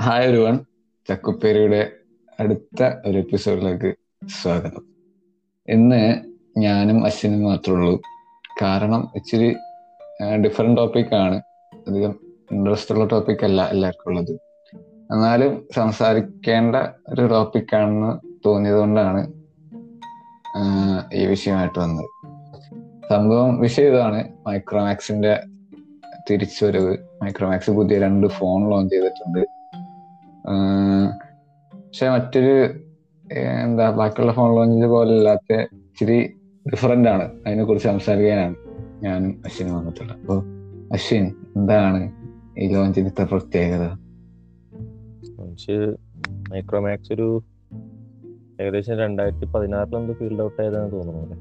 Hi ഒരു one ചക്കുപ്പേരിയുടെ അടുത്ത ഒരു എപ്പിസോഡിലേക്ക് സ്വാഗതം. ഇന്ന് ഞാനും അശ്വിനും മാത്രമേ ഉള്ളൂ. കാരണം ഇച്ചിരി ഡിഫറെന്റ് ടോപ്പിക്കാണ് അധികം ഇൻട്രസ്റ്റ് ഉള്ള ടോപ്പിക് അല്ല എല്ലാവർക്കും ഉള്ളത്. എന്നാലും സംസാരിക്കേണ്ട ഒരു ടോപ്പിക്കാണെന്ന് തോന്നിയത് കൊണ്ടാണ് ഈ വിഷയമായിട്ട് വന്നത്. സംഭവം വിഷയം ഇതാണ്. മൈക്രോമാക്സിന്റെ തിരിച്ചുവരവ് മൈക്രോമാക്സ് പുതിയ രണ്ട് ഫോൺ ലോഞ്ച് ചെയ്തിട്ടുണ്ട്. പക്ഷെ മറ്റൊരു എന്താ ബാക്കിയുള്ള ഫോൺ ലോഞ്ച് പോലെ അല്ലാത്ത ഇച്ചിരി ഡിഫറെന്റ് ആണ്. അതിനെ കുറിച്ച് സംസാരിക്കാനാണ് ഞാനും അശ്വിനും വന്നിട്ടുള്ളത്. അപ്പൊ അശ്വിൻ എന്താണ് ഈ ലോഞ്ചിന്റെ ചെയ്ത പ്രത്യേകത? മൈക്രോമാക്സ് ഒരു ഏകദേശം രണ്ടായിരത്തി പതിനാറിൽ എന്തോ ഫീൽഡ് ഔട്ട് ആയതെന്ന് തോന്നുന്നു.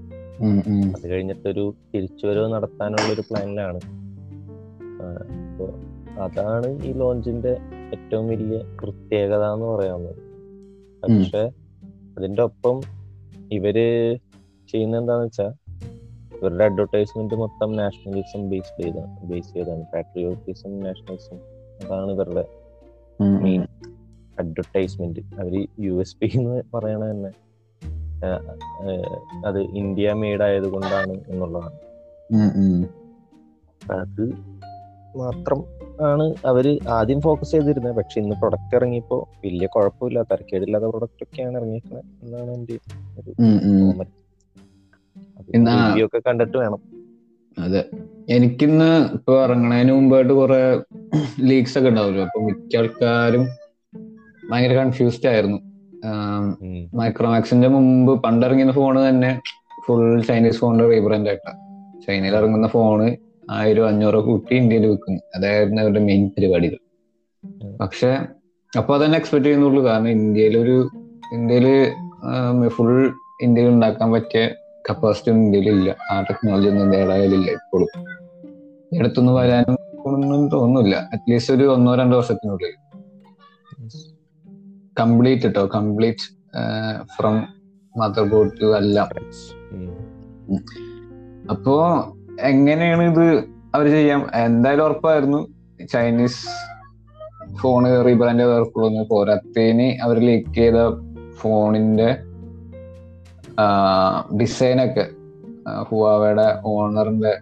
അത് കഴിഞ്ഞിട്ടൊരു തിരിച്ചുവരവ് നടത്താനുള്ള ഒരു പ്ലാനിലാണ് അപ്പോൾ അതാണ് ഈ ലോഞ്ചിന്റെ ഏറ്റവും വലിയ പ്രത്യേകത എന്ന് പറയാവുന്നത്. പക്ഷെ അതിന്റെ ഒപ്പം ഇവർ ചെയ്യുന്ന എന്താന്ന് വെച്ചാ ഇവരുടെ അഡ്വർടൈസ്മെന്റ് മൊത്തം നാഷണലിസം ബേസ് ചെയ്താണ് ബേസ് ചെയ്താണ് പാട്രിയോട്ടിസം നാഷണലിസം അതാണ് ഇവരുടെ മെയിൻ അഡ്വർടൈസ്മെന്റ് അവർ യു എസ് പി എന്ന് പറയണ തന്നെ അത് ഇന്ത്യ മെയ്ഡ് ആയത് കൊണ്ടാണ് എന്നുള്ളതാണ്. അത് മാത്രം ആണ് അവർ ആദ്യം ഫോക്കസ് ചെയ്തിരുന്നത്. പക്ഷെ ഇന്ന് പ്രൊഡക്റ്റ് ഇറങ്ങിയപ്പോ വലിയ കുഴപ്പമില്ല. തരക്കേടില്ലാത്ത പ്രൊഡക്റ്റ് ഒക്കെയാണ് ഇറങ്ങിയിരിക്കുന്നത് എന്നാണ് എന്റെ ഒരു റിവ്യൂ ഒക്കെ കണ്ടിട്ട് വേണം. അതെ. എനിക്കിന്ന് ഇപ്പൊ ഇറങ്ങണതിന് മുമ്പായിട്ട് കുറെ ലീക്സ് ഒക്കെ ഉണ്ടാവുമല്ലോ. അപ്പൊ മിക്ക ആൾക്കാരും ഭയങ്കര കൺഫ്യൂസ്ഡ് ആയിരുന്നു. മൈക്രോമാക്സിന്റെ മുമ്പ് പണ്ടിറങ്ങിയ ഫോണ് തന്നെ ഫുൾ ചൈനീസ് ഫോണിന്റെ റീബ്രാൻഡ് ആയിട്ടാണ് ചൈനയിൽ ഇറങ്ങുന്ന ഫോണ് ആയിരം അഞ്ഞൂറോ കൂട്ടി ഇന്ത്യയിൽ വിൽക്കുന്നു. അതായിരുന്നു അവരുടെ മെയിൻ പരിപാടികൾ. പക്ഷെ അപ്പൊ അതന്നെ എക്സ്പെക്ട് ചെയ്യുന്നുള്ളൂ. കാരണം ഇന്ത്യയിൽ ഒരു ഇന്ത്യയിൽ ഫുൾ ഇന്ത്യയിൽ ഉണ്ടാക്കാൻ പറ്റിയ കപ്പാസിറ്റി ഒന്നും ഇന്ത്യയിൽ ഇല്ല. ആ ടെക്നോളജി ഒന്നും കയ്യിലില്ല ഇപ്പോഴും. എടുത്തൊന്നും വരാനും ഒന്നും തോന്നുന്നില്ല. അറ്റ്ലീസ്റ്റ് ഒരു ഒന്നോ രണ്ടോ വർഷത്തിനുള്ളിൽ. കംപ്ലീറ്റ് കേട്ടോ complete from mother board to എല്ലാം. അപ്പോ എങ്ങനെയാണ് ഇത് അവർ ചെയ്യാം? എന്തായാലും ഉറപ്പായിരുന്നു. ചൈനീസ് ഫോണ് റീബ്രാൻഡ് ചെയ്തവർക്കുള്ളൂ പോരാത്തേന് അവർ ലീക്ക് ചെയ്ത ഫോണിന്റെ ഡിസൈനൊക്കെ ഹുവാവയുടെ ഓണറിന്റെ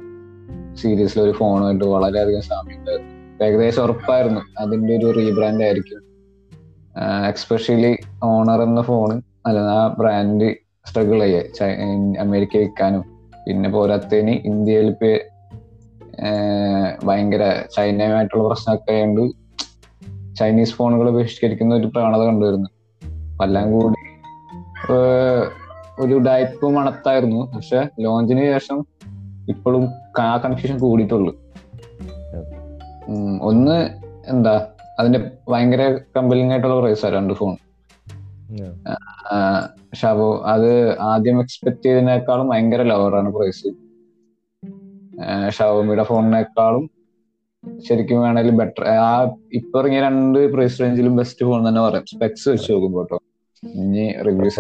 സീരീസിലെ ഒരു ഫോണുമായിട്ട് വളരെയധികം സാമ്യമുണ്ടായിരുന്നു. ഏകദേശം ഉറപ്പായിരുന്നു. അതിന്റെ ഒരു റീബ്രാൻഡ് ആയിരിക്കും. എക്സ്പെഷ്യലി ഓണർ എന്ന ഫോണ് അല്ല ആ ബ്രാൻഡ് സ്ട്രഗിൾ ചെയ്യേ. അമേരിക്ക വിൽക്കാനും. പിന്നെ പോരാത്തതിന് ഇന്ത്യയിൽ ഇപ്പൊ ഭയങ്കര ചൈനയുമായിട്ടുള്ള പ്രശ്നമൊക്കെ ഉണ്ട് ചൈനീസ് ഫോണുകൾ ബഹിഷ്കരിക്കുന്ന ഒരു പ്രവണത കണ്ടുവരുന്നു. എല്ലാം കൂടി ഒരു ഡയപ്പ് മണത്തായിരുന്നു. പക്ഷെ ലോഞ്ചിന് ശേഷം ഇപ്പോഴും ആ കൺഫ്യൂഷൻ കൂടിയിട്ടുള്ളു. ഒന്ന് എന്താ അതിന്റെ ഭയങ്കര കമ്പലിംഗ് ആയിട്ടുള്ള പ്രൈസാണ് രണ്ട് ഫോൺ. ഷാബു അത് ആദ്യം എക്സ്പെക്ട് ചെയ്തതിനേക്കാളും ഭയങ്കര ലോവറാണ് പ്രൈസ് ഷാവോമിയുടെ ഫോണിനേക്കാളും ശരിക്കും വേണമെങ്കിൽ ബെറ്റർ ആ ഇപ്പൊ ഇറങ്ങിയ രണ്ട് പ്രൈസ് റേഞ്ചിലും ബെസ്റ്റ് ഫോൺ തന്നെ പറയാം. സ്പെക്സ് വെച്ച് നോക്കുമ്പോ കേട്ടോ ഇനി റിവ്യൂസ്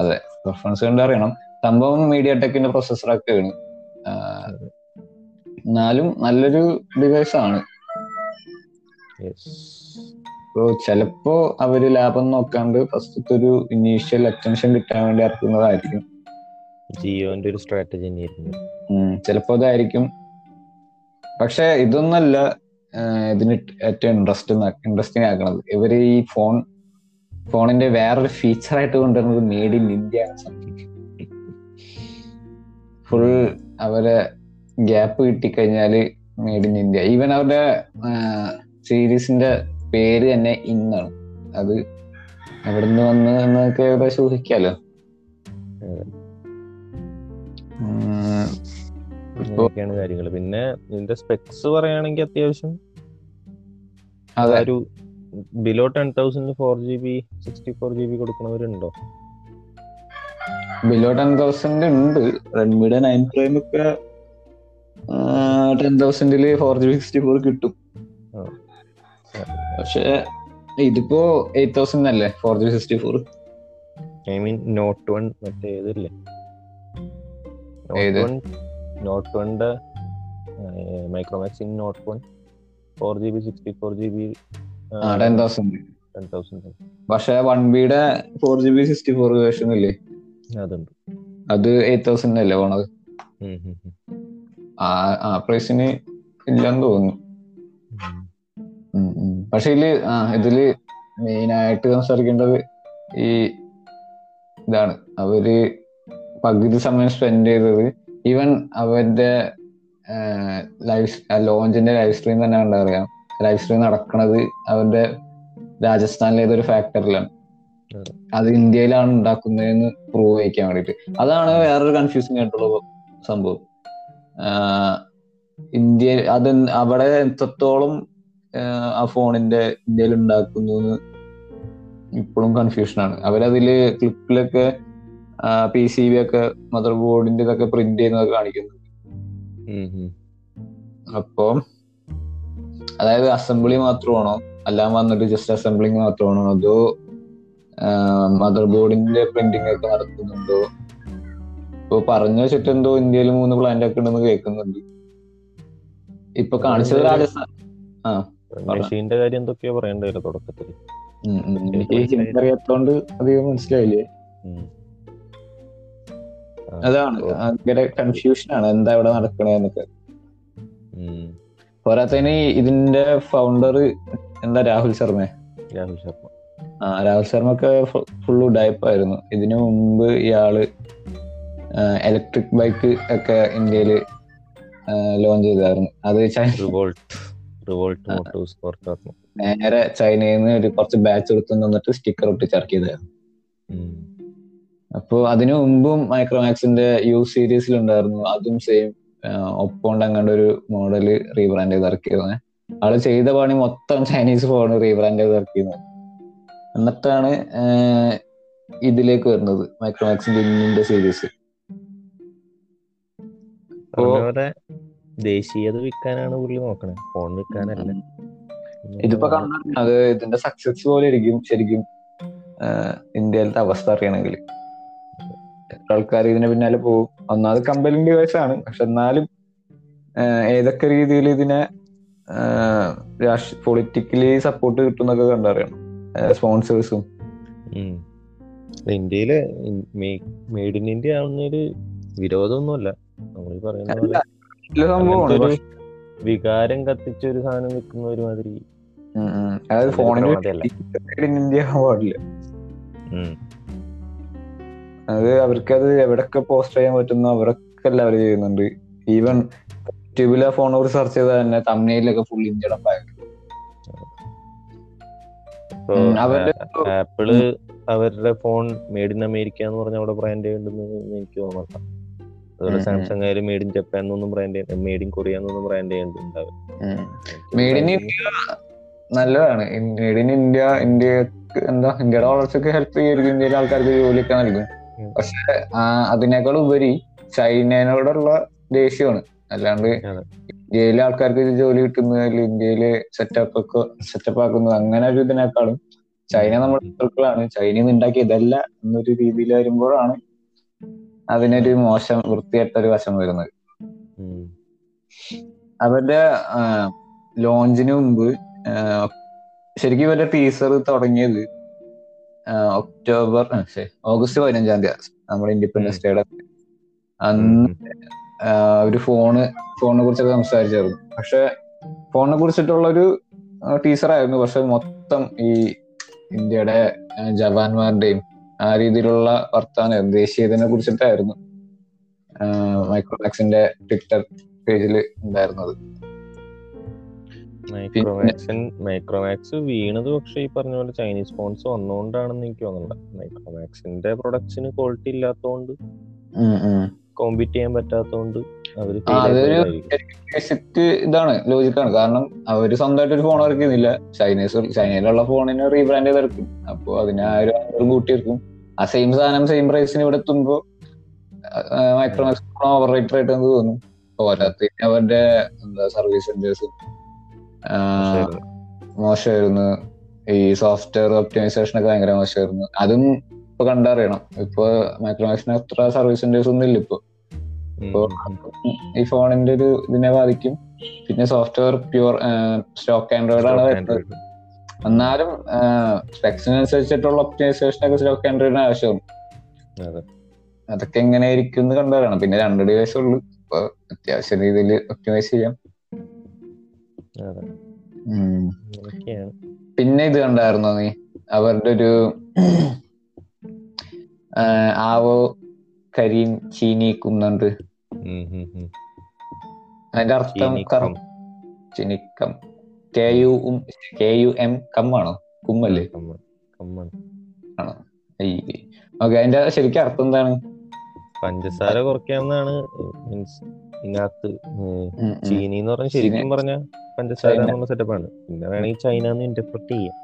അതെ പെർഫോമൻസ് കണ്ടറിയണം. സംഭവം മീഡിയ ടെക്കിന്റെ പ്രൊസസ്സറൊക്കെയാണ് എന്നാലും നല്ലൊരു ഡിവൈസ് ആണ്. ഇപ്പോ ചിലപ്പോ അവർ ലാഭം നോക്കാണ്ട് ഫസ്റ്റത്തെ ഒരു ഇനീഷ്യൽ അറ്റൻഷൻ കിട്ടാൻ വേണ്ടി ഇറക്കുന്നതായിരിക്കും. ജിയോന്റെ ഒരു സ്ട്രാറ്റജി തന്നെയായിരുന്നു ചിലപ്പോ അതായിരിക്കും. പക്ഷെ ഇതൊന്നല്ല ഇതിന് ഏറ്റവും ഇൻട്രസ്റ്റ് ഇൻട്രസ്റ്റിംഗ് ആക്കണത്. ഇവർ ഈ ഫോൺ ഫോണിന്റെ വേറൊരു ഫീച്ചർ ആയിട്ട് കൊണ്ടുവരുന്നത് മെയ്ഡ് ഇൻ ഇന്ത്യ ഫുൾ അവരെ ഗ്യാപ്പ് കിട്ടിക്കഴിഞ്ഞാൽ മെയ്ഡ് ഇൻ ഇന്ത്യ ഈവൻ അവരുടെ സീരീസിന്റെ പേര് തന്നെ ഇന്നാണ്. അത് എവിടുന്ന് വന്ന് എന്നൊക്കെ ഏകദേശം ഊഹിക്കാലോ കാര്യങ്ങൾ പിന്നെ ഇതിന്റെ സ്പെക്സ് പറയുകയാണെങ്കിൽ അത്യാവശ്യം ഒരു below ten thousand four G B sixty four G B കൊടുക്കുന്നവരുണ്ടോ? Below ten thousand ഉണ്ട്. റെഡ്മിയുടെ നയൻ പ്രൈം ഒക്കെ ten തൗസൻഡിൽ four G B sixty four കിട്ടും. പക്ഷെ ഇതിപ്പോ എയ്റ്റ് തൗസൻഡ് അല്ലേ? Four G sixty four I mean Note one മറ്റേ ഏതല്ലേ ഏത്? നോട്ട് വണ്ടെ മൈക്രോമാക്സിൻ Note one four G B sixty four G B ten thousand ten thousand പക്ഷെ വൺ ബിയുടെ four G B sixty four version ഇല്ലേ? അതുണ്ട്. അത് എയ്റ്റ് തൗസൻഡ് അല്ലേ പോണത്. ആ പ്രൈസിന് ഇല്ലെന്ന് തോന്നുന്നു. പക്ഷെ ഇതിൽ ആ ഇതിൽ മെയിൻ ആയിട്ട് സംസാരിക്കേണ്ടത് ഈ ഇതാണ്. അവർ പകുതി സമയം സ്പെൻഡ് ചെയ്തത് ഈവൻ അവരുടെ ലൈവ് ലോഞ്ചിന്റെ ലൈവ് സ്ട്രീം തന്നെ കണ്ടാ അറിയാം ലൈവ് സ്ട്രീം നടക്കുന്നത് അവരുടെ രാജസ്ഥാനിലെ ഏതൊരു ഫാക്ടറിലാണ്. അത്. ഇന്ത്യയിലാണ് ഉണ്ടാക്കുന്നതെന്ന് പ്രൂവ് ചെയ്യിക്കാൻ വേണ്ടിട്ട് അതാണ് വേറൊരു കൺഫ്യൂസിങ് ആയിട്ടുള്ള സംഭവം. ഇന്ത്യ അത് അവിടെ എത്രത്തോളം ആ ഫോണിന്റെ ഇന്ത്യയിൽ ഉണ്ടാക്കുന്നു എന്ന് ഇപ്പോഴും കൺഫ്യൂഷൻ ആണ്. അവരതിൽ ക്ലിപ്പിലൊക്കെ പി സി ബി ഒക്കെ മദർ ബോർഡിന്റെ ഇതൊക്കെ പ്രിന്റ് ചെയ്യുന്നതൊക്കെ കാണിക്കുന്നു. ഉം, ഉം. അപ്പോ അതായത് അസംബ്ലി മാത്രമാണോ? എല്ലാം വന്നിട്ട് ജസ്റ്റ് അസംബ്ലിങ് മാത്രമാണോ? അതോ മദർ ബോർഡിന്റെ പ്രിന്റിംഗ് ഒക്കെ നടത്തുന്നുണ്ടോ? ഇപ്പൊ പറഞ്ഞു വെച്ചിട്ട് എന്തോ ഇന്ത്യയിൽ മൂന്ന് പ്ലാന്റ് ഒക്കെ ഉണ്ടെന്ന് കേൾക്കുന്നുണ്ട്. ഇപ്പൊ കാണിച്ചത് രാജസ്ഥാൻ ആ. മെഷീന്റെ കാര്യം എന്തൊക്കെയാ പറയണ്ടായിരുന്നു തുടക്കത്തിൽ അറിയാത്തോണ്ട് അധികം മനസ്സിലായില്ലേ? അതാണ്. ഭയങ്കര കൺഫ്യൂഷൻ ആണ്. എന്താ ഇവിടെ നടക്കണേ എന്നൊക്കെ. പോരാത്തതിന് ഇതിന്റെ ഫൗണ്ടർ എന്താ രാഹുൽ ശർമ്മ? രാഹുൽ ശർമ്മ. ആ രാഹുൽ ശർമ്മ ഒക്കെ ഫുൾ ഉഡായ്പായിരുന്നു ഇതിനു മുമ്പ് ഇയാൾ ഇലക്ട്രിക് ബൈക്ക് ഒക്കെ ഇന്ത്യയിൽ ലോഞ്ച് ചെയ്തായിരുന്നു. അത് ചൈന റിവോൾട്ട് മോട്ടോസ് നേരെ ചൈനയിൽ നിന്ന് ഒരു കുറച്ച് ബാച്ച് എടുത്തു തന്നിട്ട് സ്റ്റിക്കർ ഒട്ടിച്ചിറക്കിയതായിരുന്നു. അപ്പോ അതിനു മുമ്പും മൈക്രോമാക്സിന്റെ യു സീരീസിൽ ഉണ്ടായിരുന്നു. അതും സെയിം ഒപ്പോണ്ട് അങ്ങനെ ഒരു മോഡൽ റീബ്രാൻഡ് ചെയ്ത് ഇറക്കിയിരുന്നത് ആൾ ചെയ്ത പണി മൊത്തം ചൈനീസ് ഫോൺ റീബ്രാൻഡ് ചെയ്ത് ഇറക്കിയിരുന്നത് എന്നിട്ടാണ് ഇതിലേക്ക് വരുന്നത് മൈക്രോമാക്സിന്റെ ഇന്നിന്റെ സീരീസ് ദേശീയത വിൽക്കാനാണ് പുള്ളി നോക്കണേ. ഫോൺ വിൽക്കാനല്ല. ഇതിപ്പോ കണ്ടാൽ അത് ഇതിന്റെ സക്സസ് പോലെ ഇരിക്കും ശരിക്കും ഇന്ത്യയിലത്തെ അവസ്ഥ അറിയണമെങ്കിൽ. ആൾക്കാർ ഇതിന് പിന്നാലെ പോകും. ഒന്നാമത് കമ്പലിംഗ് ഡിവൈസ് ആണ്. പക്ഷെ എന്നാലും ഏതൊക്കെ രീതിയിൽ ഇതിനെ പൊളിറ്റിക്കലി സപ്പോർട്ട് കിട്ടുന്നൊക്കെ കണ്ടറിയണം. സ്പോൺസേഴ്സും. ഇന്ത്യയിലെ മെയ്ഡ് ഇൻ ഇന്ത്യ ആവുന്നൊരു വിരോധമൊന്നുമല്ല. നമ്മൾ പറയുന്ന ഒരു വികാരം കത്തിച്ചൊരു സാധനം വെക്കുന്ന ഒരുമാതിരി മാതിരി. അതായത് പാടില്ല. അത് അവർക്ക് അത് എവിടൊക്കെ പോസ്റ്റ് ചെയ്യാൻ പറ്റുന്നോ അവരൊക്കെ അവർ ചെയ്യുന്നുണ്ട്. ഈവൻ യൂട്യൂബിൽ ആ ഫോൺ സെർച്ച് ചെയ്താൽ തന്നെ തമിഴിലൊക്കെ ഫുൾ അവരുടെ ആപ്പിൾ അവരുടെ ഫോൺ മെയ്ഡ് ഇൻ അമേരിക്ക എന്ന് പറഞ്ഞ അവിടെ ബ്രാൻഡ് ഉണ്ടെന്ന് എനിക്ക് തോന്നണ്ട അതുപോലെ. സാംസങ് ആയാലും മെയ്ഡ് ഇൻ ജപ്പാൻ എന്നൊന്നും ബ്രാൻഡ് മെയ്ഡ് ഇൻ കൊറിയ എന്നൊന്നും ബ്രാൻഡ് ചെയ്യുന്നുണ്ടാവും. മെയ്ഡ് ഇൻ ഇന്ത്യ നല്ലതാണ് മെയ്ഡ് ഇൻ ഇന്ത്യ ഇന്ത്യയ്ക്ക് എന്താ ഇന്ത്യയുടെ വളർച്ചയ്ക്ക് ഹെൽപ്പ് ചെയ്യുമായിരിക്കും ഇന്ത്യയിലെ ആൾക്കാർക്ക് ജോലിയൊക്കെ നൽകും. പക്ഷെ അതിനേക്കാൾ ഉപരി ചൈനയോടുള്ള ദേഷ്യമാണ് അല്ലാണ്ട്. ഇന്ത്യയിലെ ആൾക്കാർക്ക് ജോലി അല്ലെങ്കിൽ ഇന്ത്യയിൽ സെറ്റപ്പ് ഒക്കെ സെറ്റപ്പ് ആക്കുന്നത് അങ്ങനെ ഒരു ഇതിനേക്കാളും ചൈന നമ്മുടെ ആണ് ചൈനയിൽ നിന്ന് ഉണ്ടാക്കിയതല്ല എന്നൊരു രീതിയിൽ വരുമ്പോഴാണ് അതിനൊരു മോശം വൃത്തിയായിട്ട ഒരു വശം വരുന്നത്. അവരുടെ ലോഞ്ചിന് മുമ്പ് ശരിക്കും ഇവരുടെ ടീസർ തുടങ്ങിയത് ഒക്ടോബർ ഓഗസ്റ്റ് പതിനഞ്ചാം തീയതി നമ്മുടെ ഇൻഡിപെൻഡൻസ് ഡേയുടെ അന്ന് ഒരു ഫോണ് ഫോണിനെ കുറിച്ചൊക്കെ സംസാരിച്ചായിരുന്നു. പക്ഷെ ഫോണിനെ കുറിച്ചിട്ടുള്ള ഒരു ടീസർ ആയിരുന്നു. പക്ഷെ മൊത്തം ഈ ഇന്ത്യയുടെ ജവാന്മാരുടെയും ആ രീതിയിലുള്ള വർത്താനം ദേശീയതിനെ കുറിച്ചിട്ടായിരുന്നു മൈക്രോമാക്സിന്റെ ട്വിറ്റർ പേജിൽ ഉണ്ടായിരുന്നത് മൈക്രോമാക്സ് മൈക്രോമാക്സ് വീണത് പക്ഷേ ഈ പറഞ്ഞ പോലെ ചൈനീസ് ഫോൺസ് വന്നുകൊണ്ടാണെന്ന് എനിക്ക് തോന്നുന്നില്ല മൈക്രോമാക്സിന്റെ പ്രൊഡക്ട്സിന് ക്വാളിറ്റി ഇല്ലാത്തതുകൊണ്ട്. കോമ്പീറ്റ് ചെയ്യാൻ പറ്റാത്തതുകൊണ്ട് അതൊരു ഫെയിൽ ബേസിക് ഇതാണ് ലോജിക്കാണ് കാരണം അവർ സ്വന്തമായിട്ട് ഒരു ഫോൺ ഇറക്കുന്നില്ല ചൈനീസ് ചൈനയിലുള്ള ഫോണിനെ റീബ്രാൻഡ് ചെയ്ത് ഇറക്കും അപ്പൊ അതിന് ആയിരം കൂട്ടിയിരിക്കും ആ സെയിം സാധനം സെയിം പ്രൈസിന് ഇവിടെ എത്തുമ്പോ മൈക്രോമാക്സ് ഫോൺ ഓവർ റേറ്റർ ആയിട്ട് നമുക്ക് തോന്നും പോരാത്ത അവരുടെ എന്താ സർവീസ് സെന്റേഴ്സും മോശമായിരുന്നു. ഈ സോഫ്റ്റ്വെയർ ഒപ്റ്റിമൈസേഷൻ ഒക്കെ ഭയങ്കര മോശമായിരുന്നു. അതും ഇപ്പൊ കണ്ടറിയണം. ഇപ്പൊ മൈക്രോമാക്സിന് അത്ര സർവീസ് സെന്റേഴ്സ് ഒന്നും ഇല്ല ഇപ്പൊ. ഈ ഫോണിന്റെ ഒരു ഇതിനെ ബാധിക്കും. പിന്നെ സോഫ്റ്റ്വെയർ പ്യൂർ സ്റ്റോക്ക് ആൻഡ്രോയിഡ് ആണ് വരുന്നത്. എന്നാലും സ്പെക്സിനനുസരിച്ചിട്ടുള്ള ഒപ്റ്റിമൈസേഷൻ ഒക്കെ സ്റ്റോക്ക് ആൻഡ്രോയിഡിന് ആവശ്യമാണ്. അതെ. അതൊക്കെ എങ്ങനെയായിരിക്കും എന്ന് കണ്ടറിയണം. പിന്നെ രണ്ട് ഡിവൈസ് ഉള്ളു. അപ്പൊ അത്യാവശ്യ രീതിയിൽ ഒപ്റ്റിമൈസ് ചെയ്യാം. പിന്നെ ഇത് കണ്ടായിരുന്നോ നീ? അവരുടെ ഒരു ആവോ കരീം ചീനി കുന്നുണ്ട്. അതിന്റെ അർത്ഥം ചീനിക്കം. K U K U M come ആണോ കുമ്മല്ലേ. ആണോ ഓക്കെ അതിന്റെ ശരിക്കും അർത്ഥം എന്താണ് പഞ്ചസാര കുറയ്ക്കാന്നാണ് മീൻസ് ഇതിനകത്ത്. ചീനി എന്ന് പറഞ്ഞാൽ ശരിക്കും പറഞ്ഞ പഞ്ചസാര. എന്നുള്ള സെറ്റപ്പാണ് പിന്നെ വേണമെങ്കിൽ ചൈന എന്ന് ഇന്റർപ്രറ്റ് ചെയ്യാം.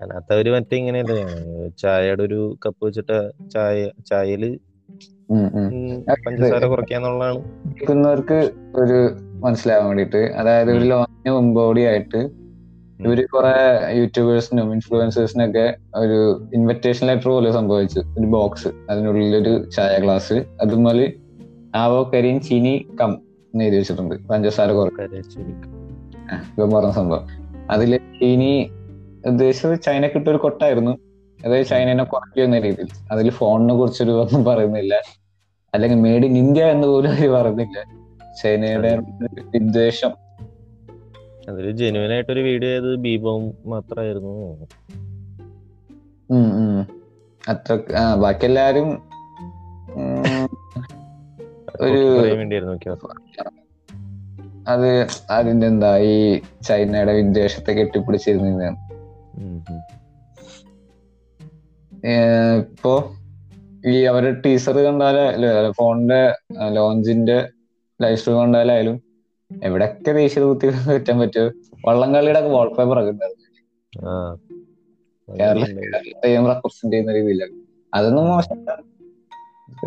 അതിനകത്ത് അവർ മറ്റേ ഇങ്ങനെയല്ലേ ചായയുടെ ഒരു കപ്പ് വെച്ചിട്ട് ചായ ചായയിൽ പഞ്ചസാര കുറയ്ക്കാന്നുള്ളതാണ്. കേൾക്കുന്നവർക്ക് ഒരു മനസ്സിലാവാൻ വേണ്ടിട്ട് അതായത് ഒരു ലോഞ്ചിന് മുമ്പോടി ആയിട്ട് ഇവർ കുറെ യൂട്യൂബേഴ്സിനും ഇൻഫ്ലുവൻസേഴ്സിനും ഒക്കെ ഒരു ഇൻവിറ്റേഷൻ ലെറ്റർ പോലെ സംഭവിച്ചു. ഒരു ബോക്സ് അതിനുള്ളിൽ ഒരു ചായ ഗ്ലാസ് അതുപോലെ ആവോ കരിയും ചീനി കം എന്ന് എഴുതി വെച്ചിട്ടുണ്ട്. പഞ്ചസാര കുറയ്ക്കാൻ പറഞ്ഞ സംഭവം. അതിൽ ചീനി ഉദ്ദേശിച്ചത് ചൈനക്ക് ഇട്ടൊരു കൊട്ടായിരുന്നു. അതായത് ചൈനനെ കുറയ്ക്കുന്ന രീതിയിൽ. അതിൽ ഫോണിനെ കുറിച്ചൊരു ഒന്നും പറയുന്നില്ല. അല്ലെങ്കിൽ മേഡ് ഇൻ ഇന്ത്യ എന്ന് പോലും അവർ പറയുന്നില്ല. ചൈനയുടെ വിദ്വേഷം അതിൽ ജെനുവൻ ആയിട്ടൊരു വീഡിയോ ചെയ്ത് ബീബോം മാത്രമായിരുന്നു. അത്ര ബാക്കി എല്ലാരും ഒരു. അത് അതിന്റെ എന്താ ഈ ചൈനയുടെ വിദ്വേഷത്തെ. ഏഹ് ഇപ്പോ ഈ അവരെ ടീസർ കണ്ടാലേ ഫോണിന്റെ ലോഞ്ചിന്റെ ലൈവ് സ്ട്രീം കണ്ടാലായാലും എവിടെയൊക്കെ ദേശീയ കുത്തി കിട്ടാൻ പറ്റുമോ വള്ളംകളിയുടെ ഒക്കെ വാൾപേപ്പർ ഒക്കെ കേരള റെപ്രസെന്റ് ചെയ്യുന്ന രീതിയിലാണ് അതൊന്നും മോശമല്ല.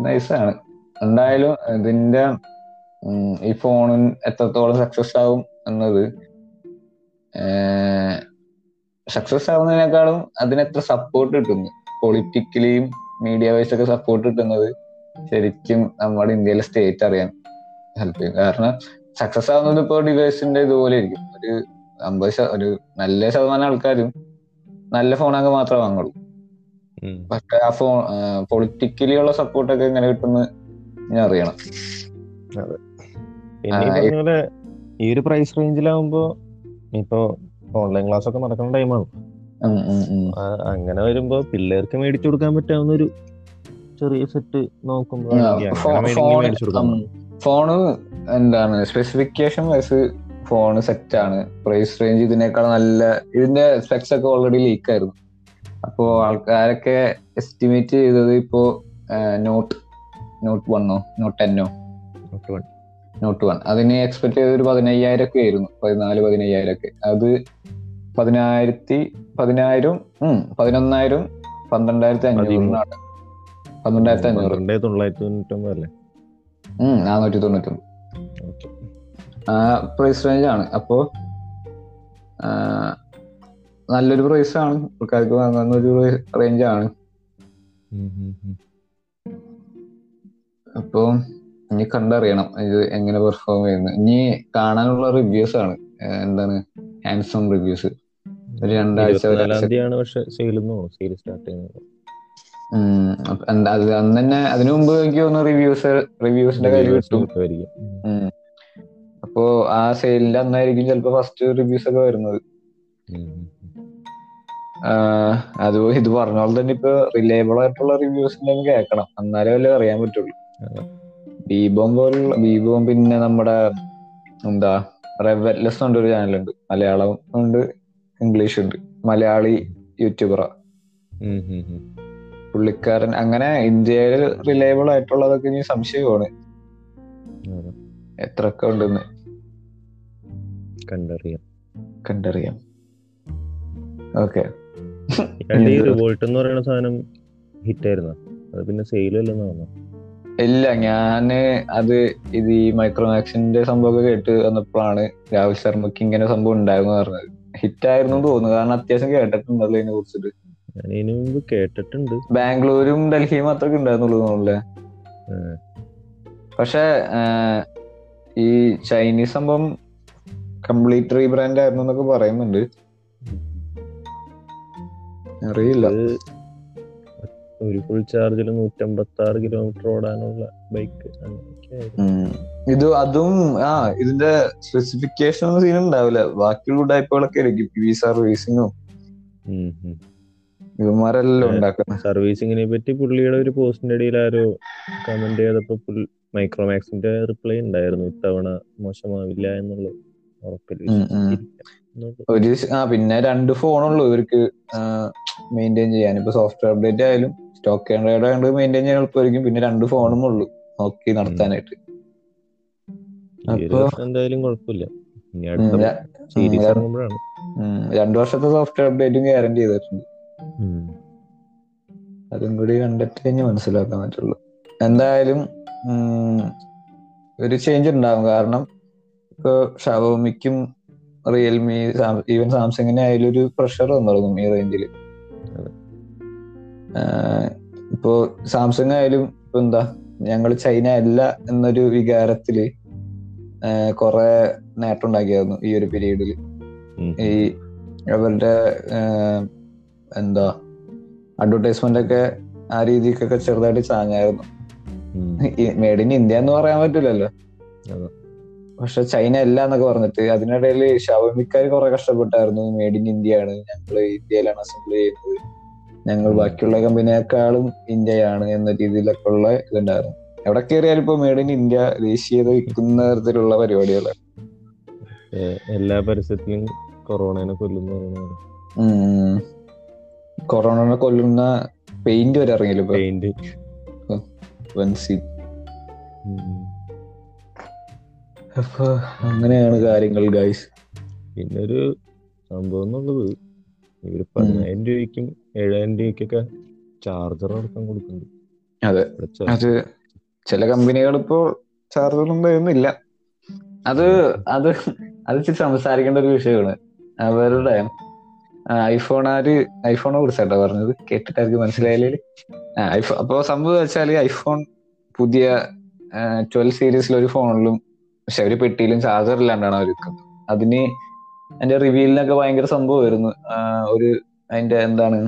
നൈസാണ് എന്തായാലും ഇതിന്റെ ഈ ഫോണും എത്രത്തോളം സക്സസ് ആവും എന്നത് സക്സസ് ആവുന്നതിനേക്കാളും അതിനെത്ര സപ്പോർട്ട് കിട്ടുന്നു? പൊളിറ്റിക്കലിയും മീഡിയ വൈസ് ഒക്കെ സപ്പോർട്ട് കിട്ടുന്നത് ശരിക്കും നമ്മുടെ ഇന്ത്യയിലെ സ്റ്റേറ്റ് അറിയാൻ ഹെൽപ്പ് ചെയ്യും. കാരണം സക്സസ് ആവുന്നത് ഇപ്പോൾ ഡിവൈസിന്റെ ഇതുപോലെ ഇരിക്കും ഒരു അമ്പത് ഒരു നല്ല ശതമാനം ആൾക്കാരും നല്ല ഫോണൊക്കെ മാത്രമേ വാങ്ങുള്ളൂ. പക്ഷെ ആ ഫോൺ പൊളിറ്റിക്കലി ഉള്ള സപ്പോർട്ടൊക്കെ എങ്ങനെ കിട്ടുമെന്ന് ഞാൻ അറിയണം. ഈ ഒരു പ്രൈസ് റേഞ്ചിലാവുമ്പോ ഇപ്പോ ഓൺലൈൻ ക്ലാസ് ഒക്കെ നടക്കുന്ന ടൈമാണ്. അങ്ങനെ വരുമ്പോ പിള്ളേർക്ക് മേടിച്ചു കൊടുക്കാൻ പറ്റാവുന്ന ഒരു ചെറിയ സെറ്റ് നോക്കുമ്പോ ഫോണ് എന്താണ് സ്പെസിഫിക്കേഷൻ വൈസ് ഫോണ് സെറ്റ് ആണ്. പ്രൈസ് റേഞ്ച് ഇതിനേക്കാൾ നല്ല ഇതിന്റെ സ്പെക്സ് ഒക്കെ ഓൾറെഡി ലീക്ക് ആയിരുന്നു. അപ്പോ ആൾക്കാരൊക്കെ എസ്റ്റിമേറ്റ് ചെയ്തത് ഇപ്പോ നോട്ട് നോട്ട് വണ്ണോ നോട്ട് ടെന്നോ നോട്ട് നോട്ട് വൺ അതിനെ എക്സ്പെക്ട് ചെയ്ത ഒരു പതിനയ്യായിരം ഒക്കെ ആയിരുന്നു. പതിനാല് പതിനയ്യായിരം ഒക്കെ. അത് പതിനായിരത്തി പതിനായിരം പതിനൊന്നായിരം പന്ത്രണ്ടായിരത്തി അഞ്ഞൂറിനാണ് പന്ത്രണ്ടായിരത്തി അഞ്ഞൂറ് തൊള്ളായിരത്തി തൊണ്ണൂറ്റൊമ്പത് അല്ലേ ഉം നാനൂറ്റി തൊണ്ണൂറ്റൊമ്പത് പ്രൈസ് റേഞ്ച് ആണ്. അപ്പോ നല്ലൊരു പ്രൈസ് ആണ്. ആൾക്കാർക്ക് വാങ്ങാവുന്ന ഒരു റേഞ്ച് ആണ്. അപ്പോ ഇനി കണ്ടറിയണം ഇത് എങ്ങനെ പെർഫോം ചെയ്യുന്നു ഇനി കാണാനുള്ള റിവ്യൂസ് ആണ്. എന്താണ്? ഹാൻഡ്സം റിവ്യൂസ് ഒരു രണ്ടാഴ്ച പക്ഷെ സെയിൽ സെയിൽ സ്റ്റാർട്ട് ചെയ്യുന്നത്. ഉം, അത് അന്ന് തന്നെ അതിനു മുമ്പ് എനിക്ക് തോന്നുന്നു റിവ്യൂസ് റിവ്യൂസിന്റെ കാര്യം കിട്ടും. അപ്പോ ആ സെയിലിന്റെ അന്നായിരിക്കും ചിലപ്പോ ഫസ്റ്റ് റിവ്യൂസ് ഒക്കെ വരുന്നത്. അത് ഇത് പറഞ്ഞ പോലെ തന്നെ ഇപ്പൊ റിലയബിൾ ആയിട്ടുള്ള റിവ്യൂസ് കേൾക്കണം. എന്നാലേ വല്ല അറിയാൻ പറ്റുള്ളൂ. ബീബോം പോലുള്ള ബീബോം പിന്നെ നമ്മുടെ എന്താ റെവറ്റ്ലെസ് ഉണ്ട് ഒരു ചാനലുണ്ട് മലയാളം ഉണ്ട്. ഇംഗ്ലീഷ് ഉണ്ട് മലയാളി യൂട്യൂബറാ. പുള്ളിക്കാരൻ അങ്ങനെ ഇന്ത്യയിൽ റിലയബിൾ ആയിട്ടുള്ളതൊക്കെ ഇനി സംശയമാണ്. എത്രയൊക്കെ ഉണ്ടെന്ന്. കണ്ടറിയാം. കണ്ടറിയാം. ഓക്കെ. ഈ റിവോൾട്ട് എന്ന് പറയുന്ന സാധനം ഹിറ്റ് ആയിരുന്നു അത് പിന്നെ സെയിൽ അല്ലെന്ന് തോന്നുന്നു. ഇല്ല ഞാൻ അത് ഇത് ഈ മൈക്രോമാക്സിന്റെ സംഭവമൊക്കെ കേട്ട് വന്നപ്പോഴാണ് രാഹുൽ ശർമ്മക്ക് ഇങ്ങനെ സംഭവം ഉണ്ടായിരുന്നു പറഞ്ഞത്. ഹിറ്റ് ആയിരുന്നു എന്ന് തോന്നുന്നു. കാരണം അത്യാവശ്യം കേട്ടിട്ടുണ്ടല്ലോ ഇതിനെ കുറിച്ചിട്ട്? ഞാൻ ഇതിനു മുമ്പ് കേട്ടിട്ടുണ്ട്. ബാംഗ്ലൂരും ഡൽഹിയും മാത്രമൊക്കെ ഉണ്ടായിരുന്നുള്ളൂ തോന്നുന്നില്ലേ. പക്ഷെ ഈ ചൈനീസ് സംഭവം കംപ്ലീറ്റ് റീബ്രാൻഡ് ആയിരുന്നു എന്നൊക്കെ പറയുന്നുണ്ട്. അറിയില്ല. ഒരു ഫുൾ ചാർജിൽ നൂറ്റമ്പത്തി ആറ് കിലോമീറ്റർ ഓടാനുള്ള ബൈക്ക്. ഇത് അതും ആ ഇതിന്റെ സ്പെസിഫിക്കേഷൻ ഒന്നും സീൻ ഉണ്ടാവില്ല ബാക്കിയുള്ള ടൈപ്പുകളൊക്കെ ആയിരിക്കും പി വി സർവീസിങ്ങും. ഇവന്മാരെല്ലാം ഉണ്ടാക്കുന്നത് സർവീസിങ്ങിനെ പറ്റി പുള്ളിയുടെ ഒരു പോസ്റ്റിന്റെ ഇടയിൽ ആരോ കമന്റ് ചെയ്തപ്പോ മൈക്രോമാക്സിന്റെ റിപ്ലൈ ഉണ്ടായിരുന്നു ഇത്തവണ മോശമാവില്ല എന്നുള്ള ഉറപ്പിൽ ഉം, ഉം. വിശ്വസിച്ചിരിക്കാം എന്നുള്ളത്. ഒരു ആ പിന്നെ രണ്ട് ഫോണുള്ളൂ ഇവർക്ക് മെയിന്റെയിൻ ചെയ്യാൻ ഇപ്പൊ സോഫ്റ്റ്വെയർ അപ്ഡേറ്റ് ആയാലും സ്റ്റോക്ക് ആൻഡ്രോയിഡ് ആയതുകൊണ്ട് മെയിന്റെയിൻ ചെയ്യാൻ എളുപ്പമായിരിക്കും. പിന്നെ രണ്ട് ഫോണും ഉള്ളു. നോക്കി നടത്താനായിട്ട്. എന്തായാലും കുഴപ്പമില്ല. രണ്ടു വർഷത്തെ സോഫ്റ്റ്വെയർ അപ്ഡേറ്റും ഗ്യാരണ്ടി ചെയ്തിട്ടുണ്ട്. അതും കൂടി കണ്ടിട്ട് കഴിഞ്ഞ് മനസ്സിലാക്കാൻ പറ്റുള്ളൂ. എന്തായാലും ഒരു ചേഞ്ച് ഉണ്ടാവും. കാരണം ഇപ്പൊ ഷവോമിക്കും റിയൽമി ഈവൻ സാംസങ്ങിനെ അതിലൊരു ഒരു പ്രഷർ വന്നു തുടങ്ങും ഈ റേഞ്ചിൽ. ഇപ്പോ സാംസങ് ആയാലും ഇപ്പൊ എന്താ ഞങ്ങൾ ചൈന അല്ല എന്നൊരു വികാരത്തിൽ കുറെ നേട്ടം ഉണ്ടാക്കിയായിരുന്നു ഈ ഒരു പീരീഡിൽ ഈ അവരുടെ എന്താ അഡ്വർടൈസ്മെന്റ് ഒക്കെ ആ രീതിക്കൊക്കെ ചെറുതായിട്ട് ചാഞ്ഞായിരുന്നു. മേഡ് ഇൻ ഇന്ത്യ എന്ന് പറയാൻ പറ്റില്ലല്ലോ. പക്ഷെ ചൈന അല്ല എന്നൊക്കെ പറഞ്ഞിട്ട് അതിനിടയിൽ ഷവമിക്കാർ കുറെ കഷ്ടപ്പെട്ടായിരുന്നു. മേഡ് ഇൻ ഇന്ത്യ ആണ്. ഞങ്ങൾ ഇന്ത്യയിലാണ് അസംബിൾ ചെയ്യുന്നത്. ഞങ്ങൾ ബാക്കിയുള്ള കമ്പനിയെക്കാളും ഇന്ത്യയാണ് എന്ന രീതിയിലൊക്കെ ഉള്ള ഇതുണ്ടായിരുന്നു. എവിടെ കയറിയാലും ഇപ്പൊ മേഡ് ഇൻ ഇന്ത്യ ദേശീയത വിൽക്കുന്ന തരത്തിലുള്ള പരിപാടികളാണ് എല്ലാ പരസ്യത്തിലും കൊറോണനെ കൊല്ലുന്ന കൊറോണനെ കൊല്ലുന്ന പെയിന്റ് വരെ ഇറങ്ങിയില്ല പെയിന്റ് അപ്പൊ അങ്ങനെയാണ് കാര്യങ്ങൾ ഗൈസ് പിന്നെ ഒരു സംഭവം എന്നുള്ളത് ഇവർ പതിനായിരം രൂപയ്ക്കും ഏഴായിരം രൂപയ്ക്കൊക്കെ ചാർജർ അടക്കം കൊടുക്കുന്നുണ്ട്. അതെ. അത് ചില കമ്പനികൾ ഇപ്പോ ചാർജറൊന്നും തരുന്നില്ല. അത് അത് അത് ഇച്ചിരി സംസാരിക്കേണ്ട ഒരു വിഷയമാണ്. അവരുടെ ഐഫോൺ ആര് ഐഫോണെ കുറിച്ചാട്ടോ പറഞ്ഞത്? കേട്ടിട്ട് അവർക്ക് മനസ്സിലായില്ലേ ഐഫോൺ അപ്പൊ സംഭവം വെച്ചാൽ ഐഫോൺ പുതിയ ട്വൽവ് സീരീസിൽ ഒരു ഫോണിലും പക്ഷെ ഒരു പെട്ടിയിലും ചാർജർ ഇല്ലാണ്ടാണ് അവർ അതിന് അതിന്റെ റിവ്യൂലിനൊക്കെ ഭയങ്കര സംഭവമായിരുന്നു. ഒരു അതിന്റെ എന്താണ്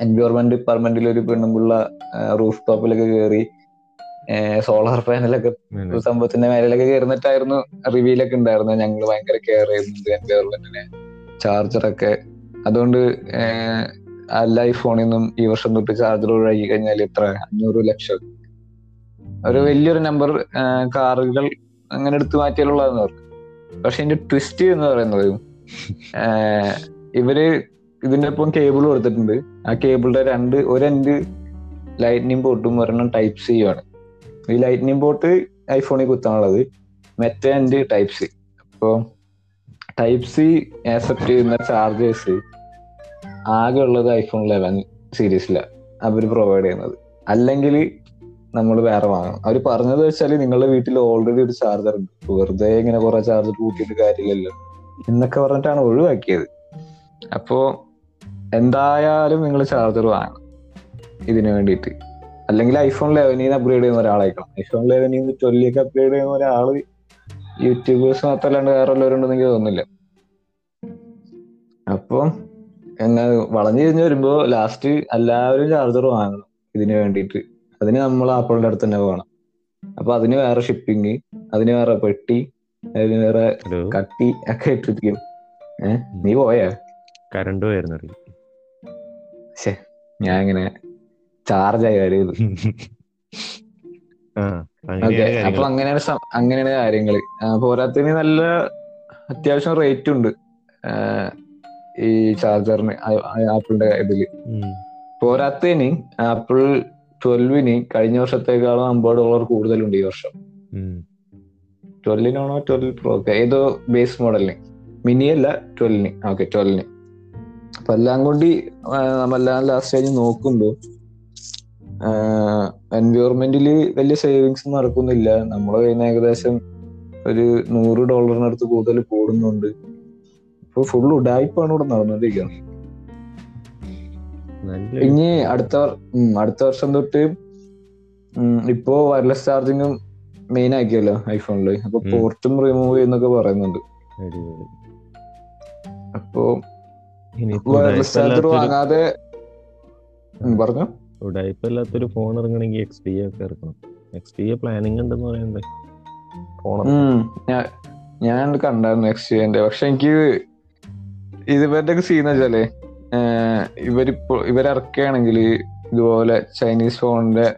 എൻവയോൺമെന്റ് ഡിപ്പാർട്ട്മെന്റിൽ ഒരു പെണ്ണുമ്പുള്ള റൂഫ് ടോപ്പിലൊക്കെ കയറി സോളാർ പാനലൊക്കെ. സംഭവത്തിന്റെ മേലൊക്കെ കയറുന്നിട്ടായിരുന്നു റിവ്യൂലൊക്കെ ഉണ്ടായിരുന്നു ഞങ്ങൾ ഭയങ്കര കെയർ ചെയ്യുന്നത് എൻവയോൺമെന്റിനെ ചാർജറൊക്കെ അതുകൊണ്ട് എല്ലാ ഈ ഫോണിൽ നിന്നും ഈ വർഷം തൊട്ട് ചാർജർ ഒഴിവാക്കി കഴിഞ്ഞാൽ എത്ര? അഞ്ഞൂറ് ലക്ഷം. ഒരു വലിയൊരു നമ്പർ കാറുകൾ അങ്ങനെ എടുത്തു മാറ്റിയാലുള്ളതെന്ന് പറഞ്ഞു. പക്ഷെ ഇതിന്റെ ട്വിസ്റ്റ് എന്ന് പറയുന്നത് ഇവർ ഇതിന്റെ ഒപ്പം കേബിൾ കൊടുത്തിട്ടുണ്ട്. ആ കേബിളിന്റെ രണ്ട് ഒരു എൻഡ് ലൈറ്റ്നിങ് പോർട്ടും ഒരെണ്ണം ടൈപ്പ് സി ആണ്. ഈ ലൈറ്റ്നിങ് പോർട്ട് ഐഫോണിൽ കുത്താനുള്ളത്. മറ്റേ എൻഡ് ടൈപ്പ് സി അപ്പോ ടൈപ്പ് സി ആക്സെപ്റ്റ് ചെയ്യുന്ന ചാർജേഴ്സ് ആകെ ഉള്ളത് ഐഫോൺ ലെവൻ സീരീസിലാണ് അവർ പ്രൊവൈഡ് ചെയ്യുന്നത്. അല്ലെങ്കിൽ നമ്മൾ വേറെ വാങ്ങണം. അവർ പറഞ്ഞത് വെച്ചാൽ നിങ്ങളുടെ വീട്ടിൽ ഓൾറെഡി ഒരു ചാർജർ ഉണ്ട്. വെറുതെ ഇങ്ങനെ കുറെ ചാർജർ കൂട്ടിയിട്ട് കാര്യമില്ലല്ലോ. എന്നൊക്കെ പറഞ്ഞിട്ടാണ് ഒഴിവാക്കിയത്. അപ്പോ എന്തായാലും നിങ്ങൾ ചാർജർ വാങ്ങണം. ഇതിനു വേണ്ടിയിട്ട്. അല്ലെങ്കിൽ ഐഫോൺ ലെവനിന്ന് അപ്ഗ്രേഡ് ചെയ്യുന്ന ഒരാളായിരിക്കണം. ഐഫോൺ ലെവനിന്ന് ട്വൽവിലേക്ക് അപ്ഗ്രേഡ് ചെയ്യുന്ന ഒരാൾ യൂട്യൂബേഴ്സ് മാത്രമല്ലാണ്ട് വേറെ ഉള്ളവരുണ്ടെന്ന് എനിക്ക് തോന്നുന്നില്ല. അപ്പം എന്നാ വളഞ്ഞു കഴിഞ്ഞ് വരുമ്പോ ലാസ്റ്റ് എല്ലാവരും ചാർജർ വാങ്ങണം ഇതിന് വേണ്ടിയിട്ട്. അതിന് നമ്മൾ ആപ്പിളിന്റെ അടുത്ത് തന്നെ പോകണം. അപ്പൊ അതിന് വേറെ ഷിപ്പിംഗ് അതിന് വേറെ പെട്ടി അതിന് വേറെ കട്ടി ഒക്കെ ഇട്ടിരിക്കും. ഏഹ് നീ പോയാ? കരണ്ട് പോയായിരുന്നു ശേ ഞാൻ ഇങ്ങനെ ചാർജ് ആയി കാര്യം. ആ ഓക്കെ അങ്ങനെയാണ് അപ്പൊ അങ്ങനെയാണ് അങ്ങനെയാണ് കാര്യങ്ങൾ. പോരാത്തിന് പോരാത്തതിന് നല്ല അത്യാവശ്യം റേറ്റ് ഉണ്ട്. ഈ ചാർജറിന് ആപ്പിളിന്റെ ഇതിൽ. പോരാത്തതിന് ആപ്പിൾ ട്വൽവിന് കഴിഞ്ഞ വർഷത്തേക്കാളും അമ്പത് ഡോളർ കൂടുതലുണ്ട് ഈ വർഷം. ട്വൽവിനാണോ ട്വൽവ് പ്രോ ഏതോ ബേസ് മോഡലിന് മിനി അല്ല ട്വൽവിന് ഓക്കെ ട്വൽവിന് അപ്പൊ എല്ലാം ലാസ്റ്റ് കഴിഞ്ഞ് നോക്കുമ്പോ എൻവയോൺമെന്റിൽ വലിയ സേവിങ്സ് നടക്കുന്നില്ല. നമ്മളെ കഴിഞ്ഞ ഏകദേശം ഒരു നൂറ് ഡോളറിനടുത്ത് കൂടുതൽ കൂടുന്നുണ്ട്. ഇപ്പൊ ഫുൾ ഉടായ്പാണ് ഇവിടെ നടന്നുകൊണ്ടിരിക്കുന്നത് ഇനി അടുത്ത അടുത്ത വർഷം തൊട്ട് ഇപ്പോ വയർലെസ് ചാർജിങ്ങും മെയിൻ ആക്കിയല്ലോ ഐഫോണിൽ അപ്പൊ പോർട്ടും റിമൂവ് ചെയ്യുന്നൊക്കെ പറയുന്നുണ്ട്. അപ്പൊ ഇനിയിപ്പോ വയർലെസ് ചാർജർ ഉടായിപ്പല്ലാത്തൊരു- വാങ്ങാതെ ഉം, പറഞ്ഞോ? ഫോൺ ഇറങ്ങണമെങ്കിൽ എക്സ് പി ഒക്കെ ഇറക്കണം. എക്സ് പി പ്ലാനിങ് ഉണ്ടെന്ന് പറയണ്ടേ? ഫോൺ ഞാൻ കണ്ടായിരുന്നു നെക്സ്റ്റ് എന്റെ പക്ഷെ എനിക്ക് ഇവരുടെ സീൻ വെച്ചാലേ ഇവരിപ്പോ ഇവരിറക്കുകയാണെങ്കിൽ ഇതുപോലെ ചൈനീസ് ഫോണിന്റെ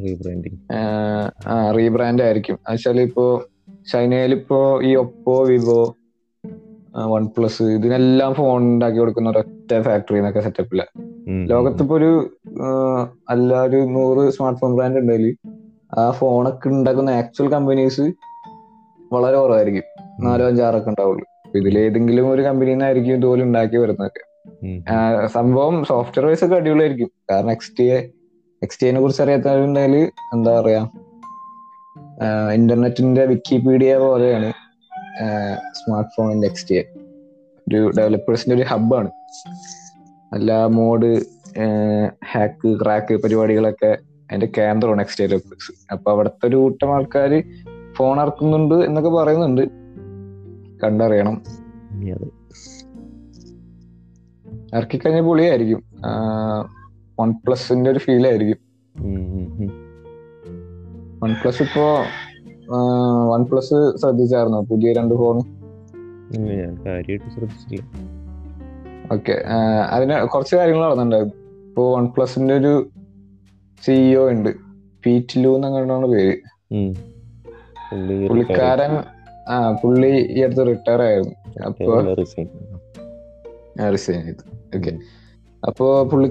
റീബ്രാൻഡിങ് റീബ്രാൻഡ് ആയിരിക്കും. എന്നുവെച്ചാൽ ഇപ്പോ ചൈനയിൽ ഇപ്പോ ഈ ഒപ്പോ വിവോ വൺ പ്ലസ് ഇതിനെല്ലാം ഫോൺ ഉണ്ടാക്കി കൊടുക്കുന്ന ഒരൊറ്റ ഫാക്ടറി എന്നൊക്കെ സെറ്റപ്പില്ല ലോകത്തിപ്പോ ഒരു അല്ല ഒരു നൂറ് സ്മാർട്ട് ഫോൺ ബ്രാൻഡ് ഉണ്ടെങ്കിൽ ആ ഫോണൊക്കെ ഉണ്ടാക്കുന്ന ആക്ച്വൽ കമ്പനീസ് വളരെ കുറവായിരിക്കും. നാലോ അഞ്ചാറൊക്കെ ഉണ്ടാവുള്ളൂ ഇതിൽ ഏതെങ്കിലും ഒരു നിന്നായിരിക്കും ഇതുപോലെ ഉണ്ടാക്കി വരുന്നതൊക്കെ. സംഭവം സോഫ്റ്റ്വെയർ വൈസ് ഒക്കെ അടിപൊളിയായിരിക്കും. കാരണം എക്സ്റ്റി എക്സ്റ്റിയെ കുറിച്ച് അറിയാത്തവരുണ്ടെങ്കിൽ എന്താ പറയാ ഇന്റർനെറ്റിന്റെ വിക്കിപീഡിയ പോലെയാണ്. സ്മാർട്ട് ഫോണിന്റെ നെക്സ്റ്റ് ഇയർ ഒരു ഡെവലപ്പേഴ്സിന്റെ ഒരു ഹബ്ബാണ് എല്ലാ മോഡ് ഹാക്ക് ക്രാക്ക് പരിപാടികളൊക്കെ അതിന്റെ കേന്ദ്രമാണ് നെക്സ്റ്റ് ഇയർ ഡെവലപ്പേഴ്സ് അപ്പൊ അവിടുത്തെ ഒരു കൂട്ടം ആൾക്കാർ ഫോൺ ഇറക്കുന്നുണ്ട് എന്നൊക്കെ പറയുന്നുണ്ട്. കണ്ടറിയണം. ഇറക്കിക്കഴിഞ്ഞ പൊളിയായിരിക്കും. വൺ പ്ലസിന്റെ ഒരു ഫീൽ ആയിരിക്കും. വൺ പ്ലസ് ഇപ്പോ വൺ പ്ലസ് ശ്രദ്ധിച്ചായിരുന്നോ? പുതിയ രണ്ട് ഫോൺ ഞാൻ കാര്യമായിട്ട് ശ്രദ്ധിച്ചില്ല. ഓക്കെ അതിന് കുറച്ച് കാര്യങ്ങൾ നടന്നിട്ടുണ്ടായിരുന്നു. ഇപ്പോ വൺ പ്ലസിന്റെ ഒരു സിഇഒ ഉണ്ട്. പീറ്റിലു എന്നങ്ങാണ്ടാണ് പേര്. ഉം. പുള്ളി പുള്ളിക്കാരൻ ആ പുള്ളി ഈ അടുത്ത് റിട്ടയർ ആയിരുന്നു. അപ്പൊ. റിസൈൻ ചെയ്തു. ഓക്കെ അപ്പോ പുള്ളി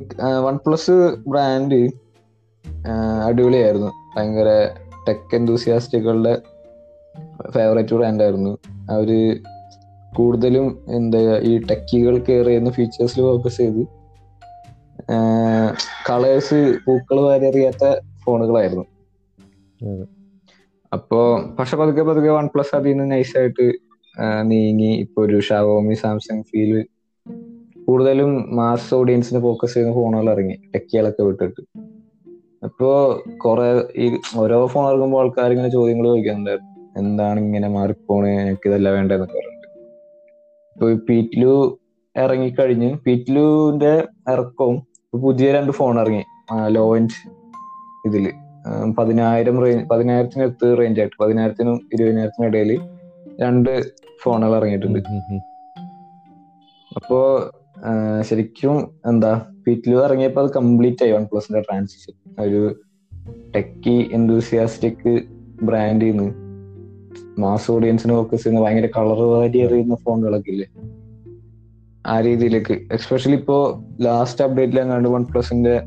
വൺ പ്ലസ് ബ്രാൻഡ് അടിപൊളിയായിരുന്നു. ഭയങ്കര ടെക് എന്തൂസിയാസ്റ്റുകളുടെ ഫേവറേറ്റ് ബ്രാൻഡ് ആയിരുന്നു അവർ കൂടുതലും എന്താ ഈ ടെക്കികൾ ചെയ്യുന്ന ഫീച്ചേഴ്സിൽ ഫോക്കസ് ചെയ്ത് കളേഴ്സ് പൂക്കൾ വരെറിയാത്ത ഫോണുകളായിരുന്നു. അപ്പോ പക്ഷെ പതുക്കെ പതുക്കെ വൺ പ്ലസ് അതിൽ നിന്ന് നൈസായിട്ട് നീങ്ങി. ഇപ്പൊ ഒരു ഷാവോമി സാംസങ് ഫീൽ കൂടുതലും മാസ് ഓഡിയൻസിന് ഫോക്കസ് ചെയ്യുന്ന ഫോണുകൾ ഇറങ്ങി ടെക്കികളൊക്കെ വിട്ടിട്ട്. അപ്പോ കുറെ ഈ ഓരോ ഫോൺ ഇറങ്ങുമ്പോൾ ആൾക്കാർ ഇങ്ങനെ ചോദ്യങ്ങൾ ചോദിക്കുന്നുണ്ടായിരുന്നു എന്താണ് ഇങ്ങനെ മാറിപ്പോണ്? എനിക്ക് ഇതല്ല വേണ്ടതെന്നൊക്കെ പറഞ്ഞിട്ട്. ഇപ്പൊ പീറ്റ്ലു ഇറങ്ങിക്കഴിഞ്ഞ് പീറ്റ്ലുവിന്റെ ഇറക്കവും പുതിയ രണ്ട് ഫോൺ ഇറങ്ങി. ലോ എൻഡ് ഇതിൽ. പതിനായിരം റേഞ്ച് പതിനായിരത്തിനടുത്ത് റേഞ്ച് ആയിട്ട് പതിനായിരത്തിനും ഇരുപതിനായിരത്തിനും ഇടയിൽ രണ്ട് ഫോണുകൾ ഇറങ്ങിയിട്ടുണ്ട്. അപ്പോ ശരിക്കും എന്താ വീട്ടിൽ ഇറങ്ങിയപ്പോൾ അത് കംപ്ലീറ്റ് ആയി. വൺ പ്ലസിന്റെ ട്രാൻസിഷൻ ഒരു ടെക്കി എന്തൂസിയാസ്റ്റിക് ബ്രാൻഡിൽ നിന്ന് മാസ് ഓഡിയൻസിന് ഫോക്കസ് ചെയ്യുന്ന ഭയങ്കര കളർ വാരി എറിയുന്ന ഫോണുകളൊക്കെ ഇല്ലേ? ആ രീതിയിലേക്ക്. എക്സ്പെഷ്യലി ഇപ്പോ ലാസ്റ്റ് അപ്ഡേറ്റിൽ അങ്ങാണ്ട് വൺ പ്ലസിന്റെ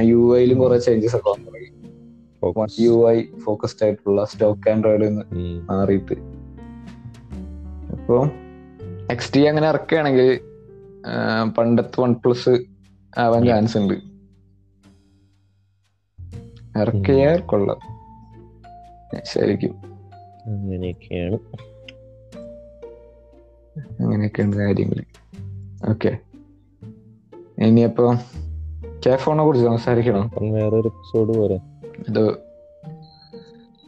യു ഐയിലും കുറെ ചേഞ്ചസ് ഒക്കെ വന്നു തുടങ്ങി. യു ഐ ഫോക്കസ്ഡ് ആയിട്ടുള്ള സ്റ്റോക്ക് ആൻഡ്രോയിഡ് നിന്ന്. മാറിയിട്ട്. അപ്പൊ എക്സ് ടി അങ്ങനെ ഇറക്കുകയാണെങ്കിൽ പണ്ടത്തെ വൺ പ്ലസ് ആവാൻ. ചാൻസ് ഉണ്ട്. ഇറക്കിയാൽ കൊള്ളാം. ശരിക്കും. അങ്ങനെയൊക്കെയാണ്. അങ്ങനെയൊക്കെയാണ് കാര്യങ്ങൾ ഓക്കെ. ഇനിയപ്പോ കേഫോണെ കുറിച്ച് സംസാരിക്കണം? വേറെ വേറൊരു എപ്പിസോഡ് പോരെ. അത്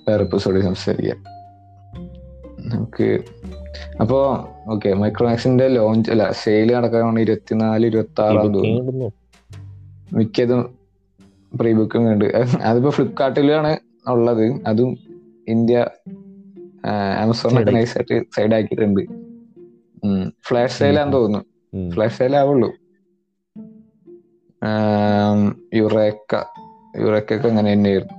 വേറെ എപ്പിസോഡിൽ സംസാരിക്കാം? നമുക്ക് അപ്പോ ഓക്കെ മൈക്രോമാക്സിന്റെ ലോഞ്ച് അല്ല സെയിൽ നടക്കാൻ ഇരുപത്തിനാല് ഇരുപത്തി ആറാം തോന്നുന്നു. മിക്കതും പ്രീ ബുക്കിംഗ് ഉണ്ട്. അതിപ്പോ ഫ്ലിപ്കാർട്ടിലാണ് ഉള്ളത്. അതും ഇന്ത്യ ആമസോൺ ആയിട്ട്. സൈഡ് ആക്കിയിട്ടുണ്ട്. ഫ്ലാഷ് സെയിലാന്ന് തോന്നുന്നു. ഫ്ലാഷ് സെയിൽ ആവുള്ളൂ. യുറേക്ക. യുറേക്കൊക്കെ അങ്ങനെ തന്നെയായിരുന്നു.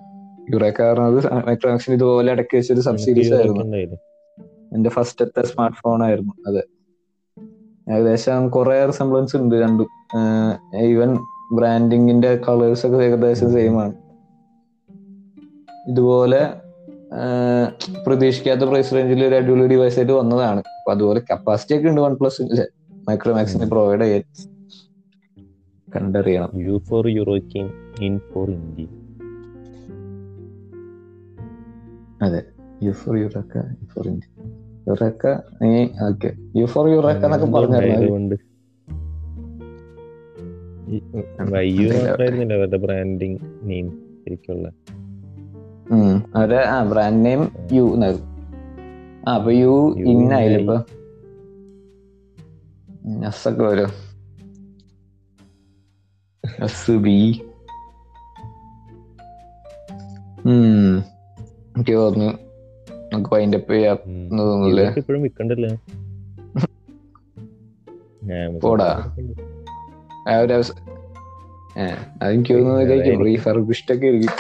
യുറേക്ക പറഞ്ഞത് മൈക്രോമാക്സിന് ഇതുപോലെ അടക്കി വെച്ചൊരു സബ് സീരീസ് ആയിരുന്നു? എന്റെ ഫസ്റ്റത്തെ സ്മാർട്ട് ഫോൺ ആയിരുന്നു അത്. ഏകദേശം കുറെ റിസംബ്ലൻസ് ഉണ്ട് രണ്ടും. ഈവൻ ബ്രാൻഡിങ്ങിന്റെ കളേഴ്സ് ഒക്കെ ഏകദേശം സെയിം ആണ്. ഇതുപോലെ പ്രതീക്ഷിക്കാത്ത പ്രൈസ് റേഞ്ചിൽ ഒരു അടിപൊളി ഡിവൈസ് ആയിട്ട് വന്നതാണ്. അപ്പൊ അതുപോലെ കപ്പാസിറ്റി ഒക്കെ ഉണ്ട് വൺ പ്ലസ് മൈക്രോമാക്സിന് പ്രൊവൈഡ് ചെയ്യാൻ. കണ്ടറിയണം. U for യൂറോക്കിൻ in for India U for eureka U for India eureka നീ ഓക്കെ യു ഫോർ യുറക്ക എന്നൊക്കെ പറഞ്ഞായിരുന്നു. ബ്രാൻഡിങ് നെയിം ശരിക്കുള്ള. അവരെ ആ ബ്രാൻഡ് നെയിം യു എന്നായിരുന്നു. ആ അപ്പൊ യു ആയി. ഇപ്പൊ ഒക്കെ വരും. എസ് ബി എനിക്ക് തോന്നുന്നു. നമുക്ക് വൈൻഡപ്പ് തോന്നുന്നില്ലേ? ഇപ്പോഴും വിൽക്കണ്ടല്ലോ പോടാ. ആ ഒരു അവസ ഏ അതെനിക്ക് തോന്നുന്നതായിരിക്കും റീഫർബിഷ്ഡ് ഒക്കെ ആയിരിക്കും.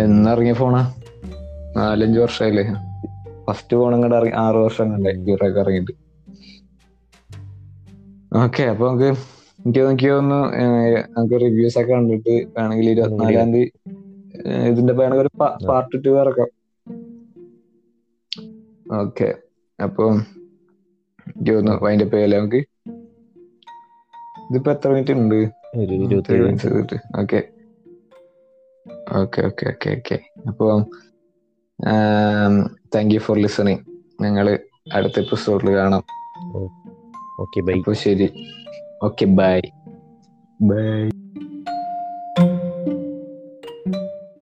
എന്നിറങ്ങിയ ഫോണാ നാലഞ്ച് വർഷമല്ലേ ഫസ്റ്റ് ഫോൺ ഇങ്ങോട്ട് ഇറങ്ങി ആറ് വർഷം കണ്ടേ. ഇറങ്ങിട്ട് ഇറങ്ങിയിട്ട്. ഓക്കെ അപ്പൊ നമുക്ക് എനിക്ക് എനിക്ക് തോന്നുന്നു നമുക്ക് റിവ്യൂസ് ഒക്കെ കണ്ടിട്ട് വേണമെങ്കിൽ ഇരുപത്തിനാലാം തീയതി ഇതിന്റെ വേണമെങ്കിൽ ഒരു പാർട്ട് ടു ഇറക്കാം. ഓക്കെ അപ്പൊ എനിക്ക് തോന്നുന്നു അതിന്റെ പേര് നമുക്ക്? ഇതിപ്പോ എത്ര മിനിറ്റ് ഉണ്ട് okay okay okay okay okay അപ്പോൾ താങ്ക് യു ഫോർ ലിസണിങ് ഞങ്ങൾ അടുത്ത എപ്പിസോഡിൽ കാണാം. Okay bye. അപ്പോൾ ശരി. Okay bye by